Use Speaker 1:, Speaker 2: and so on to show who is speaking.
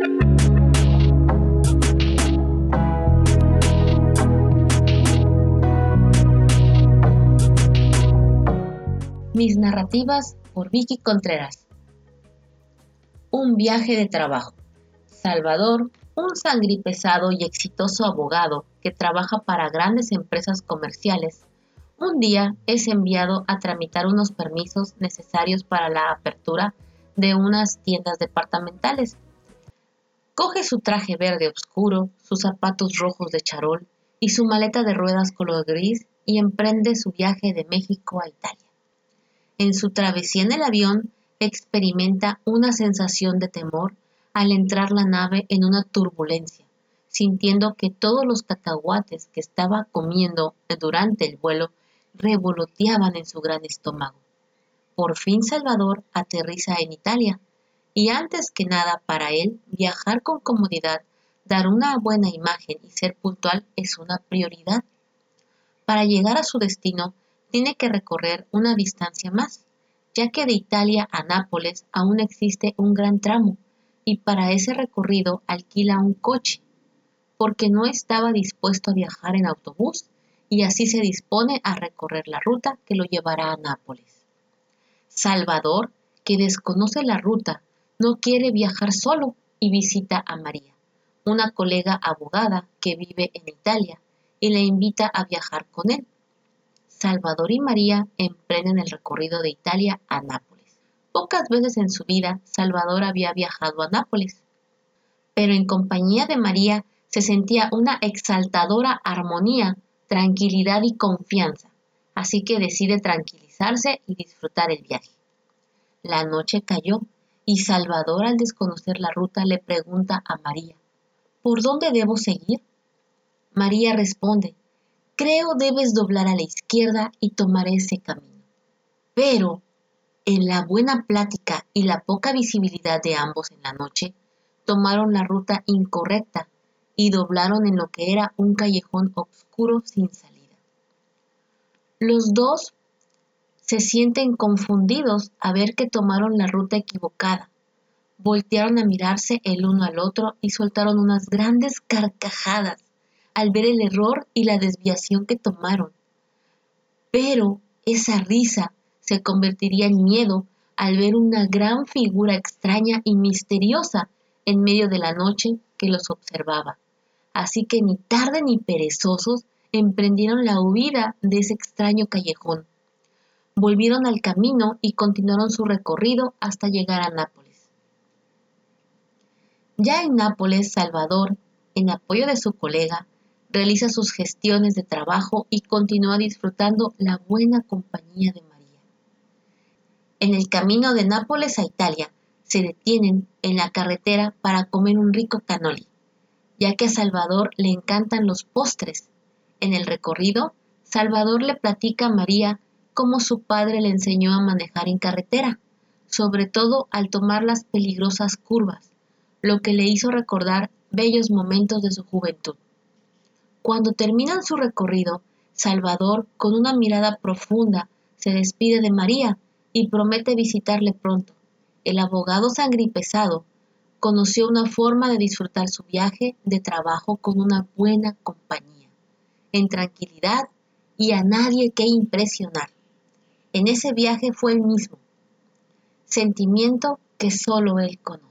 Speaker 1: Mis narrativas por Vicky Contreras. Un viaje de trabajo. Salvador, un sangripesado y exitoso abogado que trabaja para grandes empresas comerciales, un día es enviado a tramitar unos permisos necesarios para la apertura de unas tiendas departamentales. Coge su traje verde oscuro, sus zapatos rojos de charol y su maleta de ruedas color gris y emprende su viaje de México a Italia. En su travesía en el avión experimenta una sensación de temor al entrar la nave en una turbulencia, sintiendo que todos los cacahuates que estaba comiendo durante el vuelo revoloteaban en su gran estómago. Por fin Salvador aterriza en Italia y antes que nada para él viajar con comodidad, dar una buena imagen y ser puntual es una prioridad. Para llegar a su destino tiene que recorrer una distancia más, ya que de Italia a Nápoles aún existe un gran tramo y para ese recorrido alquila un coche, porque no estaba dispuesto a viajar en autobús y así se dispone a recorrer la ruta que lo llevará a Nápoles. Salvador, que desconoce la ruta, no quiere viajar solo y visita a María, una colega abogada que vive en Italia, y le invita a viajar con él. Salvador y María emprenden el recorrido de Italia a Nápoles. Pocas veces en su vida Salvador había viajado a Nápoles, pero en compañía de María se sentía una exaltadora armonía tranquilidad y confianza, así que decide tranquilizarse y disfrutar el viaje. La noche cayó y Salvador al desconocer la ruta le pregunta a María, ¿por dónde debo seguir? María responde, creo debes doblar a la izquierda y tomar ese camino. Pero, en la buena plática y la poca visibilidad de ambos en la noche, tomaron la ruta incorrecta y doblaron en lo que era un callejón oscuro sin salida. Los dos se sienten confundidos a ver que tomaron la ruta equivocada. Voltearon a mirarse el uno al otro y soltaron unas grandes carcajadas al ver el error y la desviación que tomaron. Pero esa risa se convertiría en miedo al ver una gran figura extraña y misteriosa en medio de la noche que los observaba así que ni tarde ni perezosos emprendieron la huida de ese extraño callejón. Volvieron al camino y continuaron su recorrido hasta llegar a Nápoles. Ya en Nápoles, Salvador, en apoyo de su colega, realiza sus gestiones de trabajo y continúa disfrutando la buena compañía de María. En el camino de Nápoles a Italia, se detienen en la carretera para comer un rico canoli ya que a Salvador le encantan los postres. En el recorrido, Salvador le platica a María cómo su padre le enseñó a manejar en carretera, sobre todo al tomar las peligrosas curvas, lo que le hizo recordar bellos momentos de su juventud. Cuando terminan su recorrido, Salvador, con una mirada profunda, se despide de María y promete visitarle pronto. El abogado sangripesado conoció una forma de disfrutar su viaje de trabajo con una buena compañía, en tranquilidad y a nadie que impresionar. En ese viaje fue el mismo, sentimiento que solo él conoce.